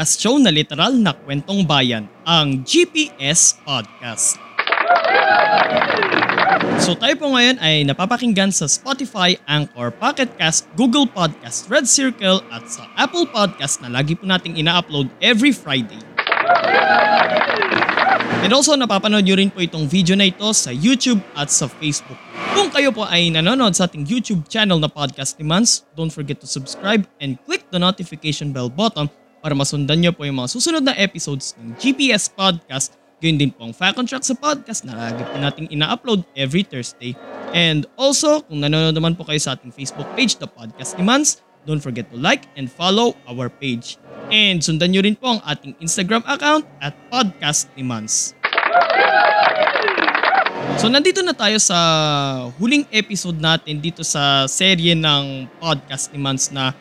Podcast show na literal na kwentong bayan, ang GPS Podcast. So tayo po ngayon ay napapakinggan sa Spotify, Anchor, Pocket Cast, Google Podcast, Red Circle at sa Apple Podcast na lagi po nating ina-upload every Friday. And also napapanood nyo rin po itong video na ito sa YouTube at sa Facebook. Kung kayo po ay nanonood sa ating YouTube channel na Podcast ni Mans, don't forget to subscribe and click the notification bell button para masundan nyo po yung mga susunod na episodes ng GPS Podcast. Gayun din po ang Fact on Track sa podcast na lagi po nating ina-upload every Thursday. And also, kung nanonood naman po kayo sa ating Facebook page, The Podcast ni Mans, don't forget to like and follow our page. And sundan nyo rin po ang ating Instagram account at Podcast ni Mans. So nandito na tayo sa huling episode natin dito sa serye ng podcast ni Mans na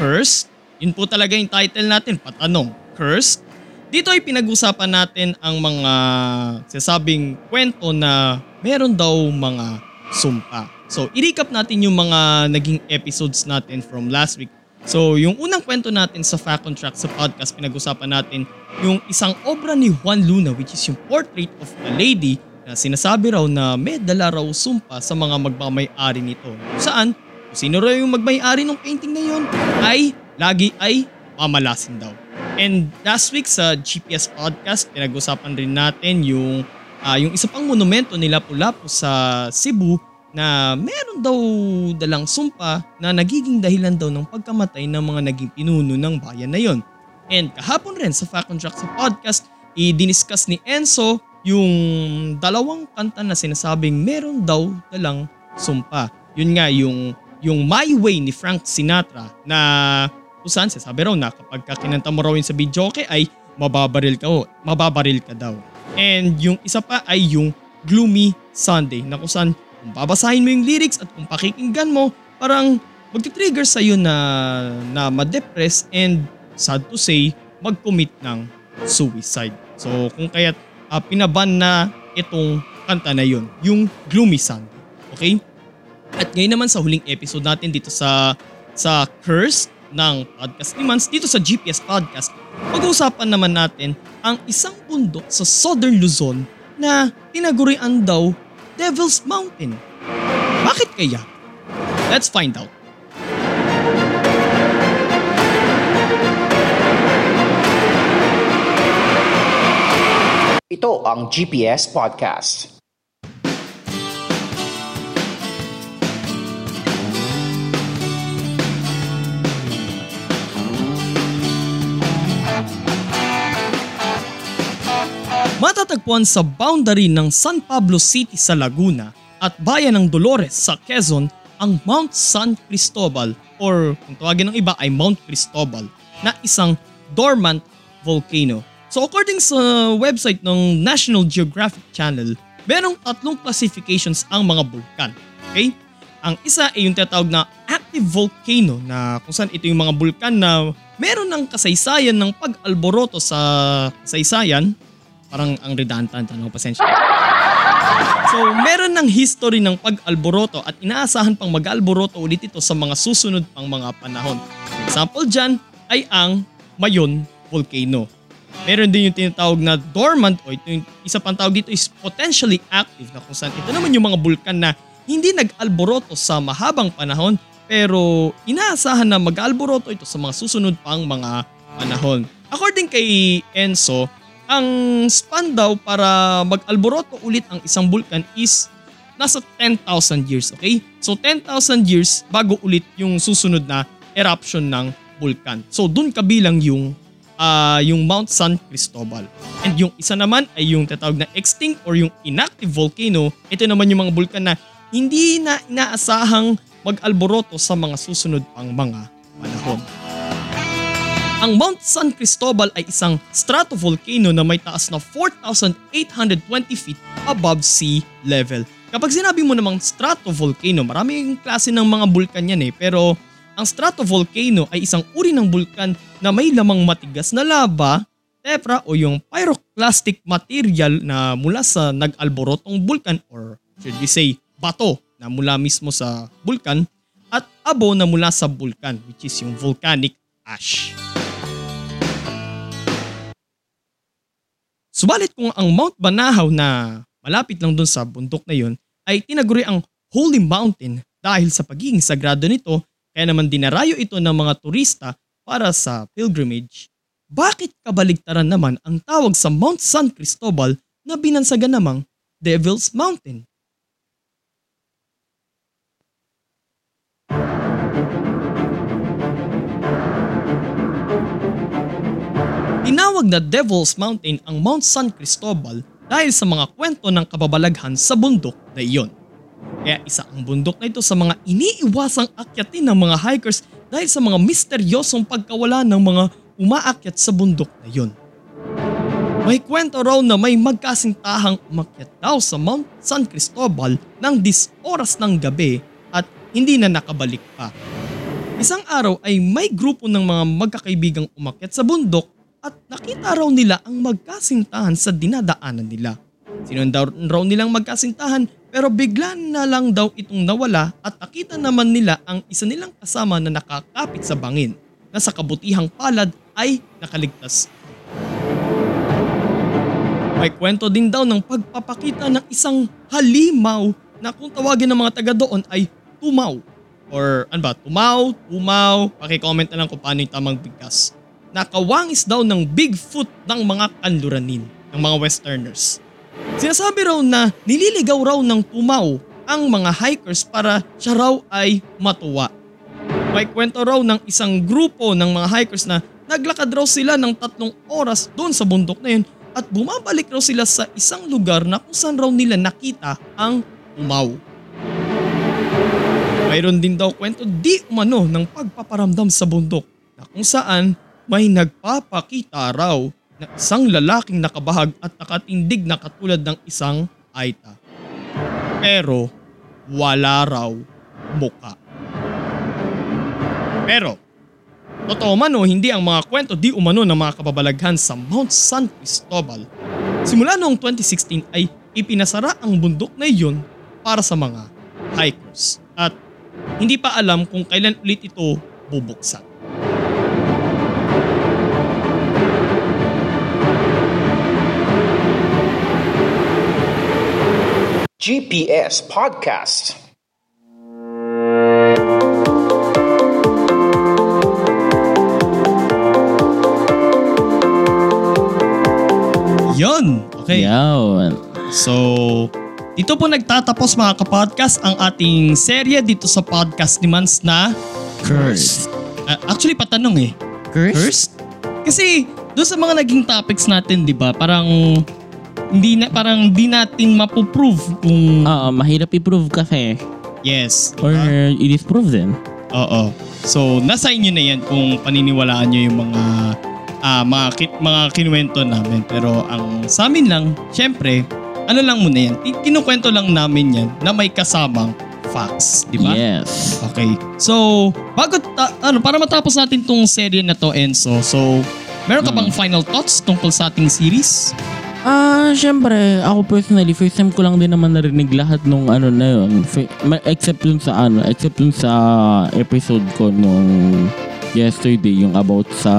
Cursed. Yun po talaga yung title natin, Patanong, Cursed. Dito ay pinag-usapan natin ang mga sasabing kwento na meron daw mga sumpa. So i-recap natin yung mga naging episodes natin from last week. So yung unang kwento natin sa Fact on Track sa podcast, pinag-usapan natin yung isang obra ni Juan Luna which is yung portrait of a lady na sinasabi raw na may dala raw sumpa sa mga magmamay-ari nito. Saan, sino raw yung magmay-ari ng painting na yun, ay lagi ay mamalasin daw. And last week sa GPS podcast, pinag-usapan rin natin yung, ah, yung isa pang monumento nila Lapu-Lapu sa Cebu na meron daw dalang sumpa na nagiging dahilan daw ng pagkamatay ng mga naging pinuno ng bayan na yon. And kahapon rin sa Fact on Track sa podcast, i-diniscuss ni Enzo yung dalawang kanta na sinasabing meron daw dalang sumpa. Yun nga yung yung My Way ni Frank Sinatra na kung saan sabi raw na kapag ka kinanta mo raw yun sa videoke ay mababaril ka o mababaril ka daw. And yung isa pa ay yung Gloomy Sunday na kung saan kung babasahin mo yung lyrics at kung pakikinggan mo parang magti-trigger sa'yo na, na ma-depress and sad to say mag-commit ng suicide. So kung kaya't uh, pinaban na itong kanta na yun, yung Gloomy Sunday. Okay? At ngayon naman sa huling episode natin dito sa sa Curse ng podcast ni Mans dito sa GPS Podcast, pag-uusapan naman natin ang isang bundok sa Southern Luzon na tinagurian daw Devil's Mountain. Bakit kaya? Let's find out. Ito ang GPS Podcast. Matatagpuan sa boundary ng San Pablo City sa Laguna at bayan ng Dolores sa Quezon ang Mount San Cristobal or kung tawagin ng iba ay Mount Cristobal na isang dormant volcano. So according sa website ng National Geographic Channel, merong tatlong classifications ang mga bulkan. Okay? Ang isa ay yung tinatawag na active volcano na kung saan ito yung mga bulkan na meron ng kasaysayan ng pag-alboroto sa kasaysayan. Parang ang redundant, ano, pasensya. So, meron ng history ng pag-alboroto at inaasahan pang mag-alboroto ulit ito sa mga susunod pang mga panahon. Example dyan ay ang Mayon Volcano. Meron din yung tinatawag na dormant o ito yung isa pang tawag dito is potentially active na kung saan ito naman yung mga bulkan na hindi nag-alboroto sa mahabang panahon pero inaasahan na mag-alboroto ito sa mga susunod pang mga panahon. According kay Enzo, ang span daw para mag-alboroto ulit ang isang bulkan is nasa 10,000 years, okay? So 10,000 years bago ulit yung susunod na eruption ng bulkan. So dun kabilang yung ah, yung Mount San Cristobal. And yung isa naman ay yung tatawag na extinct or yung inactive volcano. Ito naman yung mga bulkan na hindi na inaasahang mag-alboroto sa mga susunod pang mga panahon. Ang Mount San Cristobal ay isang stratovolcano na may taas na 4,820 feet above sea level. Kapag sinabi mo namang stratovolcano, maraming klase ng mga bulkan yan eh. Pero ang stratovolcano ay isang uri ng bulkan na may lamang matigas na lava, tephra o yung pyroclastic material na mula sa nag-alborotong bulkan or should we say bato na mula mismo sa bulkan at abo na mula sa bulkan which is yung volcanic ash. Subalit kung ang Mount Banahaw na malapit lang dun sa bundok na yon ay tinaguri ang Holy Mountain dahil sa pagiging sagrado nito kaya naman dinarayo ito ng mga turista para sa pilgrimage. Bakit kabaligtaran naman ang tawag sa Mount San Cristobal na binansagan namang Devil's Mountain? Tinawag na Devil's Mountain ang Mount San Cristobal dahil sa mga kwento ng kababalaghan sa bundok na iyon. Kaya isa ang bundok na ito sa mga iniiwasang akyatin ng mga hikers dahil sa mga misteryosong pagkawala ng mga umaakyat sa bundok na iyon. May kwento raw na may magkasintahang umakyat daw sa Mount San Cristobal ng 10 oras ng gabi at hindi na nakabalik pa. Isang araw ay may grupo ng mga magkakaibigang umakyat sa bundok at nakita raw nila ang magkasintahan sa dinadaanan nila. Sinundan raw nilang magkasintahan pero bigla na lang daw itong nawala at nakita naman nila ang isa nilang kasama na nakakapit sa bangin na sa kabutihang palad ay nakaligtas. May kwento din daw ng pagpapakita ng isang halimaw na kung tawagin ng mga taga doon ay tumaw. Or ano ba, tumaw, tumaw, pakicomment na lang kung paano yung tamang bigkas. Nakawangis daw ng Bigfoot ng mga kanluranin, ng mga westerners. Sinasabi raw na nililigaw raw ng tumaw ang mga hikers para siya raw ay matuwa. May kwento raw ng isang grupo ng mga hikers na naglakad raw sila ng tatlong oras doon sa bundok na yun at bumabalik raw sila sa isang lugar na kung saan raw nila nakita ang tumaw. Mayroon din daw kwento di umano ng pagpaparamdam sa bundok na kung saan may nagpapakita raw na isang lalaking nakabahag at nakatindig na katulad ng isang aita. Pero wala raw muka. Pero totoo man o hindi ang mga kwento di umano ng mga kababalaghan sa Mount San Cristobal. Simula noong 2016 ay ipinasara ang bundok na iyon para sa mga hikers at hindi pa alam kung kailan ulit ito bubuksan. GPS Podcast. Yon! Okay. Yan. So, dito po nagtatapos mga kapodcast ang ating serye dito sa podcast ni Mans na Cursed. Ah, actually patanong eh. Cursed? Cursed? Kasi doon sa mga naging topics natin, 'di ba? Parang hindi na parang di natin mapuprove kung Oo, mahirap i-prove kasi. yes. Or diba? i-disprove din. Oo. So, nasa inyo na yan kung paniniwalaan nyo yung mga ah, mga, ki- mga kinuwento namin. Pero ang sa amin lang, syempre, ano lang muna yan, ki- kinukwento lang namin yan na may kasamang facts, di ba? Yes. Okay. So, bago ta- ano, para matapos natin tong serye na to, Enzo. So, meron ka Hmm. bang final thoughts tungkol sa ating series? Ah, syempre, ako personally, first time ko lang din naman narinig lahat nung ano na yun. Except dun sa ano, except dun sa episode ko nung yesterday, yung about sa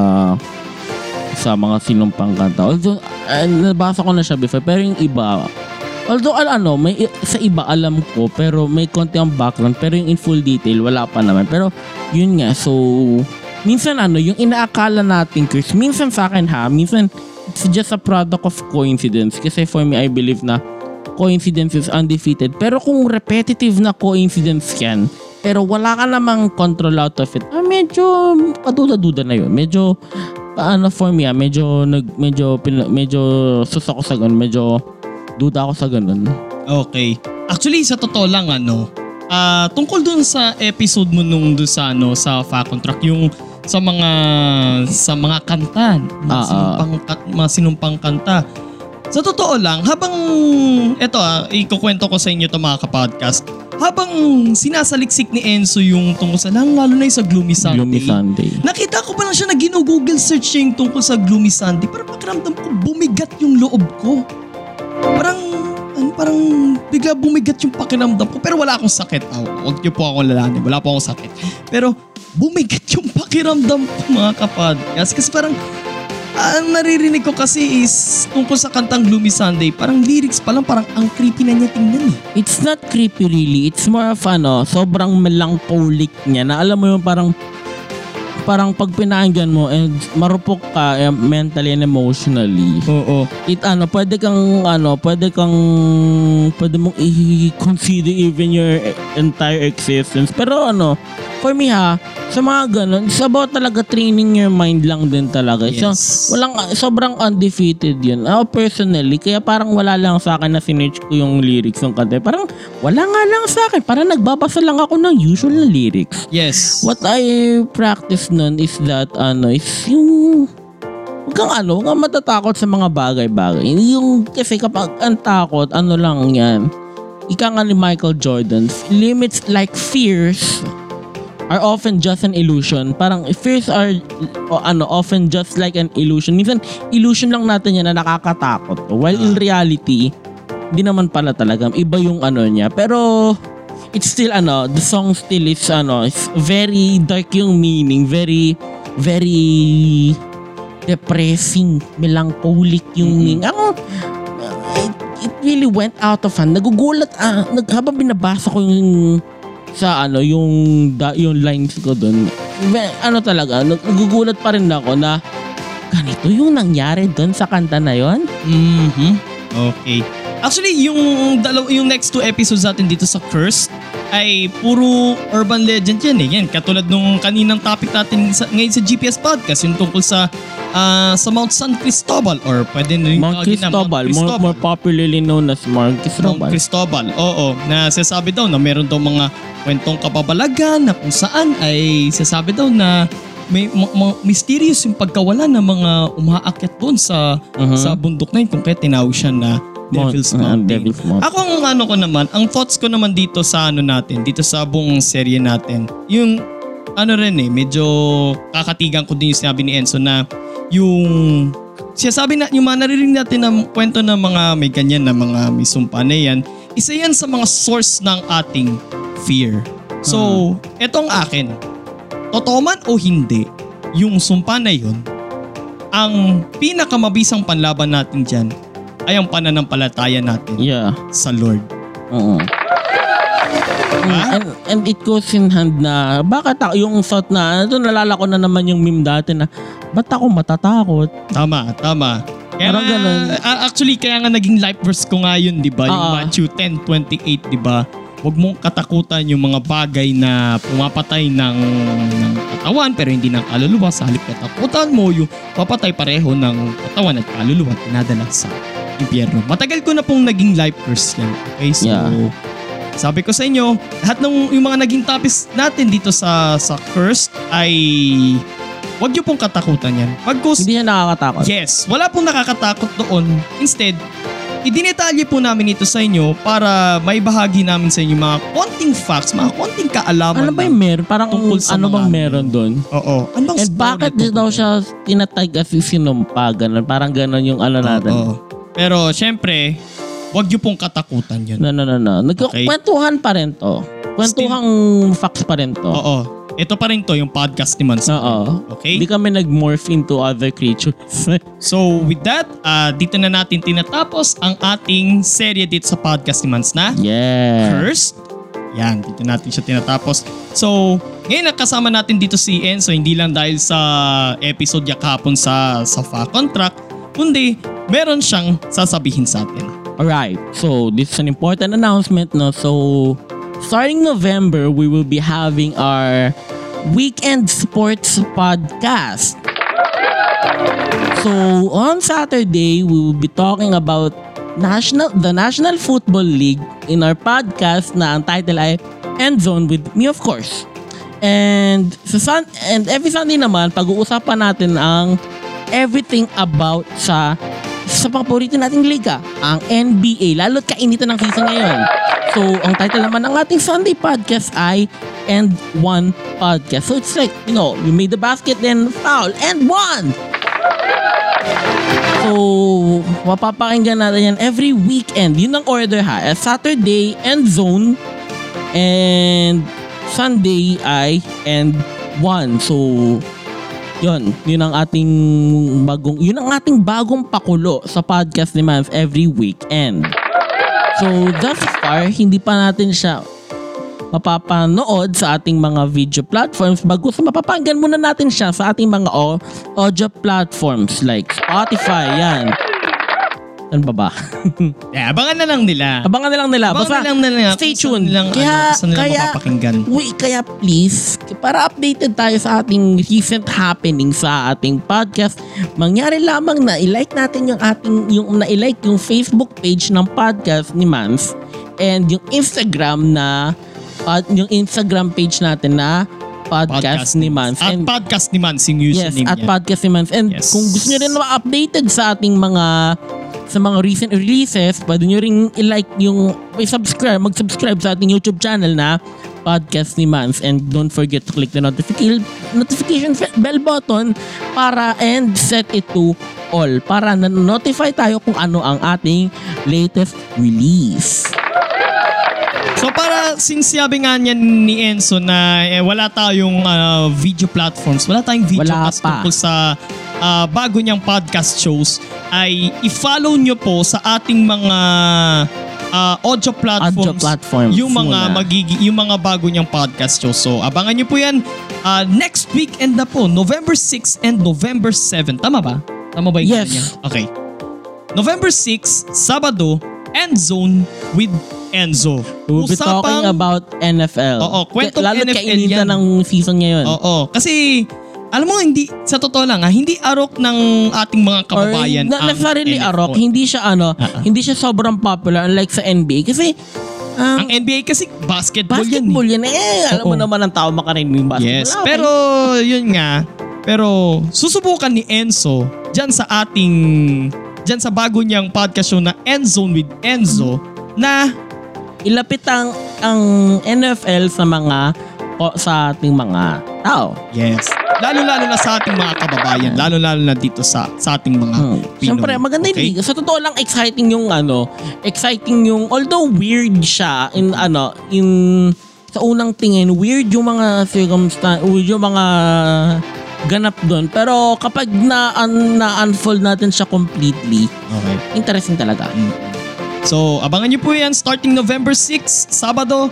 sa mga sinumpang kanta. Although, ah, nabasa ko na siya before, pero yung iba, although al- ano, may sa iba alam ko, pero may konti ang background, pero yung in full detail, wala pa naman. Pero, yun nga, so, minsan ano, yung inaakala natin, Chris, minsan sa akin ha, minsan, it's just a product of coincidence. Kasi for me, I believe na coincidence is undefeated. Pero kung repetitive na coincidence yan, pero wala ka namang control out of it, ah, medyo kaduda-duda na yun. Medyo ano for me ah, medyo nag medyo pin, medyo sus ako sa ganun, medyo duda ako sa ganun. Okay. Actually, sa totoo lang, ano, ah tungkol dun sa episode mo nung dun sa, ano, sa Fa Contract, yung sa mga sa mga kanta, mga, ah. sinumpang, mga sinumpang kanta. Sa totoo lang, habang, eto ah, ikukwento ko sa inyo to mga kapodcast, habang sinasaliksik ni Enzo yung tungkol sa lang, lalo na yung sa Gloomy Sunday, Gloomy Sunday. Nakita ko pa lang siya na gino-google search niya yung tungkol sa Gloomy Sunday. Parang pakiramdam ko, bumigat yung loob ko. Parang, parang bigla bumigat yung pakiramdam ko. Pero wala akong sakit. Ah, huwag niyo po akong lalanin. Wala po akong sakit. Pero bumigat yung pakiramdam ko mga kapad. Kasi, kasi parang, ang naririnig ko kasi is tungkol sa kantang Gloomy Sunday, parang lyrics pa lang, parang ang creepy na niya tingnan eh. It's not creepy really. It's more of ano, sobrang melancholic niya na alam mo yung parang parang pag pinakinggan mo and marupok ka eh, mentally and emotionally. Oo. It ano, pwede kang ano, pwede kang pwede mong i-consider even your entire existence. Pero ano, for me ha, sa mga ganun, it's about talaga training your mind lang din talaga. So, Yes. walang sobrang undefeated yun. Ako personally, kaya parang wala lang sa akin na sinerch ko yung lyrics ng kanta. Parang wala nga lang sa akin. Parang nagbabasa lang ako ng usual na lyrics. Yes. What I practice nun is that ano, is yung Huwag kang ano, huwag kang matatakot sa mga bagay-bagay. Yung, kasi kapag ang takot, ano lang yan. Ika nga ni Michael Jordan, limits like fears are often just an illusion. Parang fears are o, ano often just like an illusion. Minsan illusion lang natin yan na nakakatakot. While in reality, hindi naman pala talaga. Iba yung ano niya. Pero it's still ano, the song still is ano, it's very dark yung meaning, very very depressing, melancholic yung meaning. Ako, it, it really went out of hand. Nagugulat, ah, nag, habang binabasa ko yung sa ano, yung, da, yung lines ko doon, ano talaga, nag- nagugulat pa rin ako na ganito yung nangyari doon sa kanta na yon. Mhm. Okay. Actually, yung dalaw yung next two episodes natin dito sa Cursed ay puro urban legend yan eh. Yan, katulad nung kaninang topic natin sa, ngayon sa GPS podcast, yung tungkol sa ah, sa Mount San Cristobal or pwede rin Mount tawagin na Cristobal, more, more popularly known as Mount Cristobal. Mount Cristobal. Oo, na sasabi daw na meron daw mga kwentong kababalagan na kung saan ay sasabi daw na may ma- ma- mysterious yung pagkawala ng mga umaakyat doon sa Mhm. sa bundok na yun kung kaya tinawag siya na Devil's Mount- ah, Mountain. Devil's Mountain. Ako ang ano ko naman, ang thoughts ko naman dito sa ano natin, dito sa buong serye natin, yung ano rin eh, medyo kakatigan ko din yung sinabi ni Enzo na yung siya sabi na yung mga naririnig natin na kwento ng mga may ganyan na mga may sumpa na yan, isa yan sa mga source ng ating fear. So, eto ang akin. Totoo man o hindi, yung sumpa na yun, ang pinakamabisang panlaban natin dyan ay ang pananampalataya natin Yeah. sa Lord. Oo. And, and it goes in hand na bakit ako yung thought na ito nalala ko na naman yung meme dati na ba't ako matatakot? Tama, tama. Kaya Parang nga- ganun. a- actually, kaya nga naging life verse ko nga yun, di ba? Yung Ah. Matthew 10.28, di ba? Huwag mong katakutan yung mga bagay na pumapatay ng, ng katawan pero hindi ng kaluluwa. Sa halip katakutan mo yung papatay pareho ng katawan at kaluluwa at pinadala sa impyerno. Matagal ko na pong naging life yan. Okay, so... Yeah. Sabi ko sa inyo, lahat ng yung mga naging topics natin dito sa sa Cursed ay wag niyo pong katakutan yan. Pagkus Hindi siya nakakatakot. Yes, wala pong nakakatakot doon. Instead, idinetalye po namin ito sa inyo para may bahagi namin sa inyo mga konting facts, mga konting kaalaman. Ano ba yung meron? Parang Tungkol sa ano bang ano. meron doon? Oo. Ano bang And bakit daw siya tinatag as sinumpa? Ganun. Parang ganun yung ano natin. Oo. Pero syempre, wag niyo pong katakutan yun. No, no, no, no. Nagkukwentuhan pa rin to. Kwentuhang facts pa rin to. Oo. Ito pa rin to, yung podcast ni Mans. Oo. Okay? Hindi kami nag-morph into other creatures. So with that, ah, dito na natin tinatapos ang ating serye dito sa podcast ni Mans na yeah. Cursed. Yan, dito natin siya tinatapos. So, ngayon nakasama natin dito si Enzo, hindi lang dahil sa episode niya kahapon sa, sa FA contract, kundi meron siyang sasabihin sa atin. Alright, so this is an important announcement, no? So, starting November, we will be having our weekend sports podcast. So, on Saturday, we will be talking about National the National Football League in our podcast na ang title ay End Zone with me of course. And sa sun, and every Sunday naman pag-uusapan natin ang everything about sa sa paborito nating liga, ang NBA. Lalo't kainitan ng season ngayon. So, ang title naman ng ating Sunday podcast ay End One Podcast. So, it's like, you know, you made the basket, then foul, and one! So, mapapakinggan natin yan every weekend. Yun ang order ha. Saturday, end zone. And Sunday ay end one. So, yun. Yun ang ating bagong, yun ang ating bagong pakulo sa podcast ni Mans every weekend. So, thus far, hindi pa natin siya mapapanood sa ating mga video platforms bago sa mapapanggan muna natin siya sa ating mga au- audio platforms like Spotify, yan. Ano ba ba? Yeah, abangan na lang nila. Abangan na lang nila. Abangan Basta, na lang nila stay tuned. nilang, Kaya, ano, saan nila kaya, mapapakinggan. wait, kaya please, para updated tayo sa ating recent happening sa ating podcast, mangyari lamang na i-like natin yung ating, yung na-like yung Facebook page ng podcast ni Mans and yung Instagram na pod- yung Instagram page natin na podcast, ni Mans. At And- podcast ni Mans yung Yes, username at niya. Podcast ni Mans. And Yes. kung gusto nyo rin na updated sa ating mga sa mga recent releases, pwede nyo rin i-like yung, i-subscribe, mag-subscribe sa ating YouTube channel na Podcast ni Mans. And don't forget to click the notification notification bell button para and set it to all para na-notify tayo kung ano ang ating latest release. So para since sabi nga niya ni Enzo na eh, wala tayong ah, video platforms, wala tayong video Wala cast pa. tungkol sa ah, bago niyang podcast shows, ay i-follow niyo po sa ating mga ah, audio platforms, Audio platforms yung mga muna. magigi yung mga bago niyang podcast shows. So abangan niyo po 'yan ah, next weekend na po, November 6 and November 7. Tama ba? Tama ba yung Yes. niya? Okay. November 6, Sabado, End Zone with Enzo. We'll be talking about NFL. Oo, kwentong Lalo NFL yan. ng season ngayon. Oo, kasi alam mo hindi sa totoo lang ha, hindi arok ng ating mga kababayan Or, na, ang necessarily arok, hindi siya ano, ah. hindi siya sobrang popular unlike sa NBA kasi Ang ang NBA kasi basketball, basketball yan. yan, eh, alam mo Oo. naman ang tao makarinig ng eh. basketball. Yes, Okay. pero yun nga, pero susubukan ni Enzo diyan sa ating diyan sa bago niyang podcast show na End Zone with Enzo na ilapit ang ang NFL sa mga o, sa ating mga tao. yes, lalo-lalo na sa ating mga kababayan, lalo-lalo na dito sa sa ating mga Hmm. Pinoy. Siyempre, maganda yung okay? liga. Sa totoo lang, exciting yung ano, exciting yung, although weird siya in ano, in sa unang tingin, weird yung mga circumstance, weird yung mga ganap doon. Pero kapag na, un, na-unfold natin siya completely, Okay. interesting talaga. So, abangan niyo po yan starting November 6, Sabado,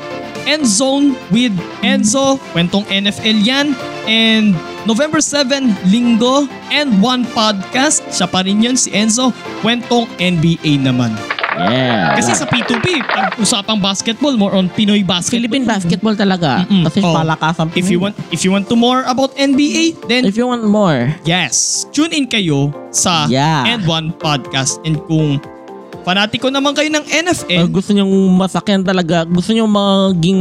End Zone with Enzo, kwentong NFL yan. And November 7, Linggo, and one podcast. Siya pa rin yun, si Enzo, kwentong NBA naman. Yeah. Kasi sa P2P, pag usapang basketball, more on Pinoy basketball. Philippine basketball talaga. Mm-mm. Kasi Oh. palakasan. If you want if you want to more about NBA, then if you want more, yes, tune in kayo sa Yeah. End One Podcast. And kung fanatiko naman kayo ng or NFL, gusto nyong masakyan talaga, gusto nyong maging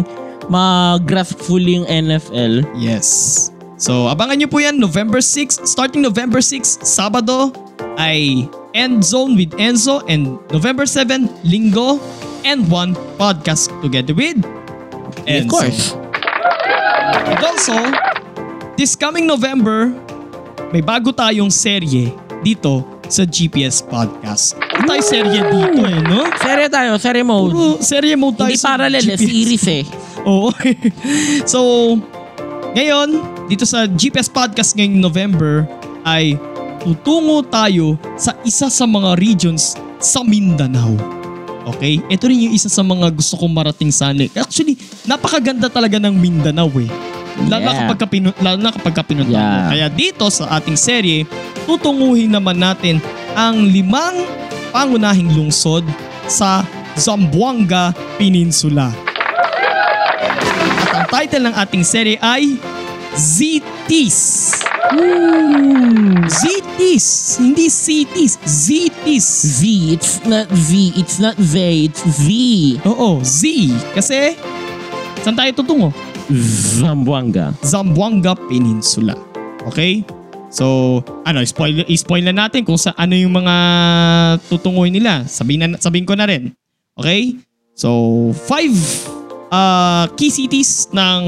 mag-grasp fully yung NFL, Yes. So, abangan nyo po yan November 6. Starting November 6, Sabado ay End Zone with Enzo and November 7, Linggo and one podcast together with Enzo. of course. And also, this coming November, may bago tayong serye dito sa GPS Podcast. Ano tayo serye dito eh, no? Serye tayo, serye mode. Puro serye mode tayo Hindi sa parallel, eh, series eh. Oo. so, ngayon, dito sa GPS Podcast ngayong November ay tutungo tayo sa isa sa mga regions sa Mindanao. Okay? Ito rin yung isa sa mga gusto kong marating sana. Actually, napakaganda talaga ng Mindanao eh. Lalo na Yeah. kapag, kapinu- lalo na kapag kapinunta mo. Yeah. Kaya dito sa ating serye, tutunguhin naman natin ang limang pangunahing lungsod sa Zamboanga Peninsula. At ang title ng ating serye ay ZTs. Woo! Zitis! Hindi cities, Zitis. Z, it's not Z, it's not they, it's Z. Oo, Z. Kasi, saan tayo tutungo? Zamboanga. Zamboanga Peninsula. Okay? So, ano, spoil, spoil na natin kung sa ano yung mga tutunguhin nila. Sabihin, na, sabihin ko na rin. Okay? So, five uh, key cities ng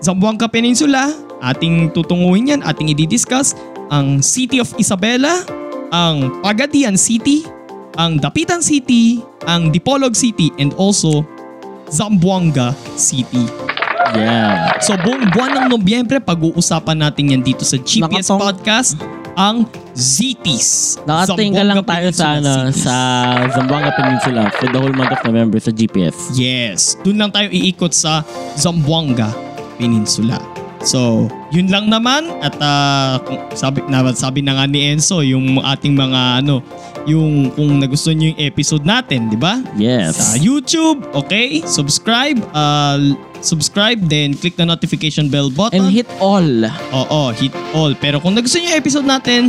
Zamboanga Peninsula. Ating tutunguhin yan, ating i-discuss. Ang City of Isabela, ang Pagadian City, ang Dapitan City, ang Dipolog City, and also Zamboanga City. Yeah. So buong buwan ng Nobyembre, pag-uusapan natin yan dito sa GPS Nakatong- Podcast, ang ZTs. Nakatingin lang tayo sa Peninsula ano, Cities. sa Zamboanga Peninsula for the whole month of November sa GPS. Yes, dun lang tayo iikot sa Zamboanga Peninsula. So, yun lang naman at kung sabi na sabi na nga ni Enzo yung ating mga ano, yung kung nagustuhan niyo yung episode natin, di ba? Yes. Sa YouTube, okay? Subscribe, uh, subscribe then click the notification bell button. And hit all. Oo, hit all. Pero kung nagustuhan niyo yung episode natin,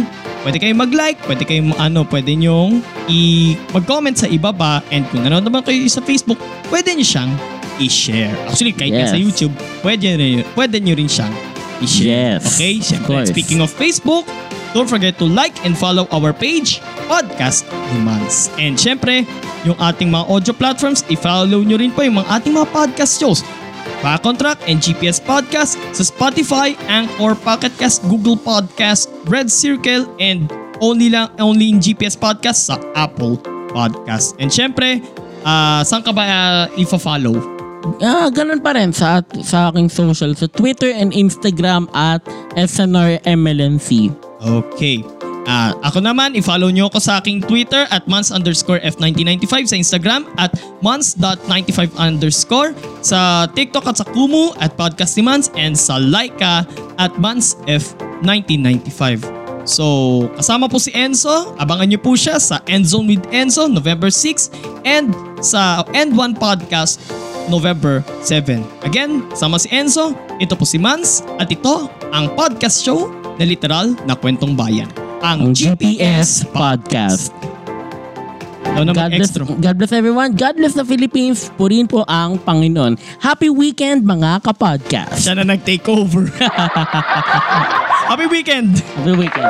pwede kayong mag-like, pwede kayong ano, pwede niyo i mag-comment sa ibaba and kung nanonood naman kayo sa Facebook, pwede niyo siyang i-share. Actually, kahit Yes. sa YouTube, pwede niyo, pwede niyo rin siyang i-share. Yes, Okay? Siyempre, speaking of Facebook, don't forget to like and follow our page, Podcast Demands. And syempre, yung ating mga audio platforms, i-follow nyo rin po yung mga ating mga podcast shows. Back on Track and GPS Podcast sa Spotify, Anchor, Pocket Cast, Google Podcast, Red Circle, and only lang only in GPS Podcast sa Apple Podcast. And syempre, ah saan ka ba uh, ifa-follow? Ah, ganun pa rin sa, sa aking social. Sa Twitter and Instagram at SNRMLNC. Okay. Ah, ako naman, i-follow nyo ako sa aking Twitter at months underscore F1995 sa Instagram at months.95 underscore sa TikTok at sa Kumu at Podcast ni Months and sa Laika at months F1995. So, kasama po si Enzo. Abangan nyo po siya sa Endzone with Enzo November 6 and sa End One Podcast November 7. Again, sama si Enzo, ito po si Mans, at ito ang podcast show na literal na kwentong bayan. Ang, GPS Podcast. Naman God bless. God bless everyone. God bless the Philippines. Purihin po ang Panginoon. Happy weekend mga kapodcast. Siya na nag-take over. Happy weekend! Happy weekend.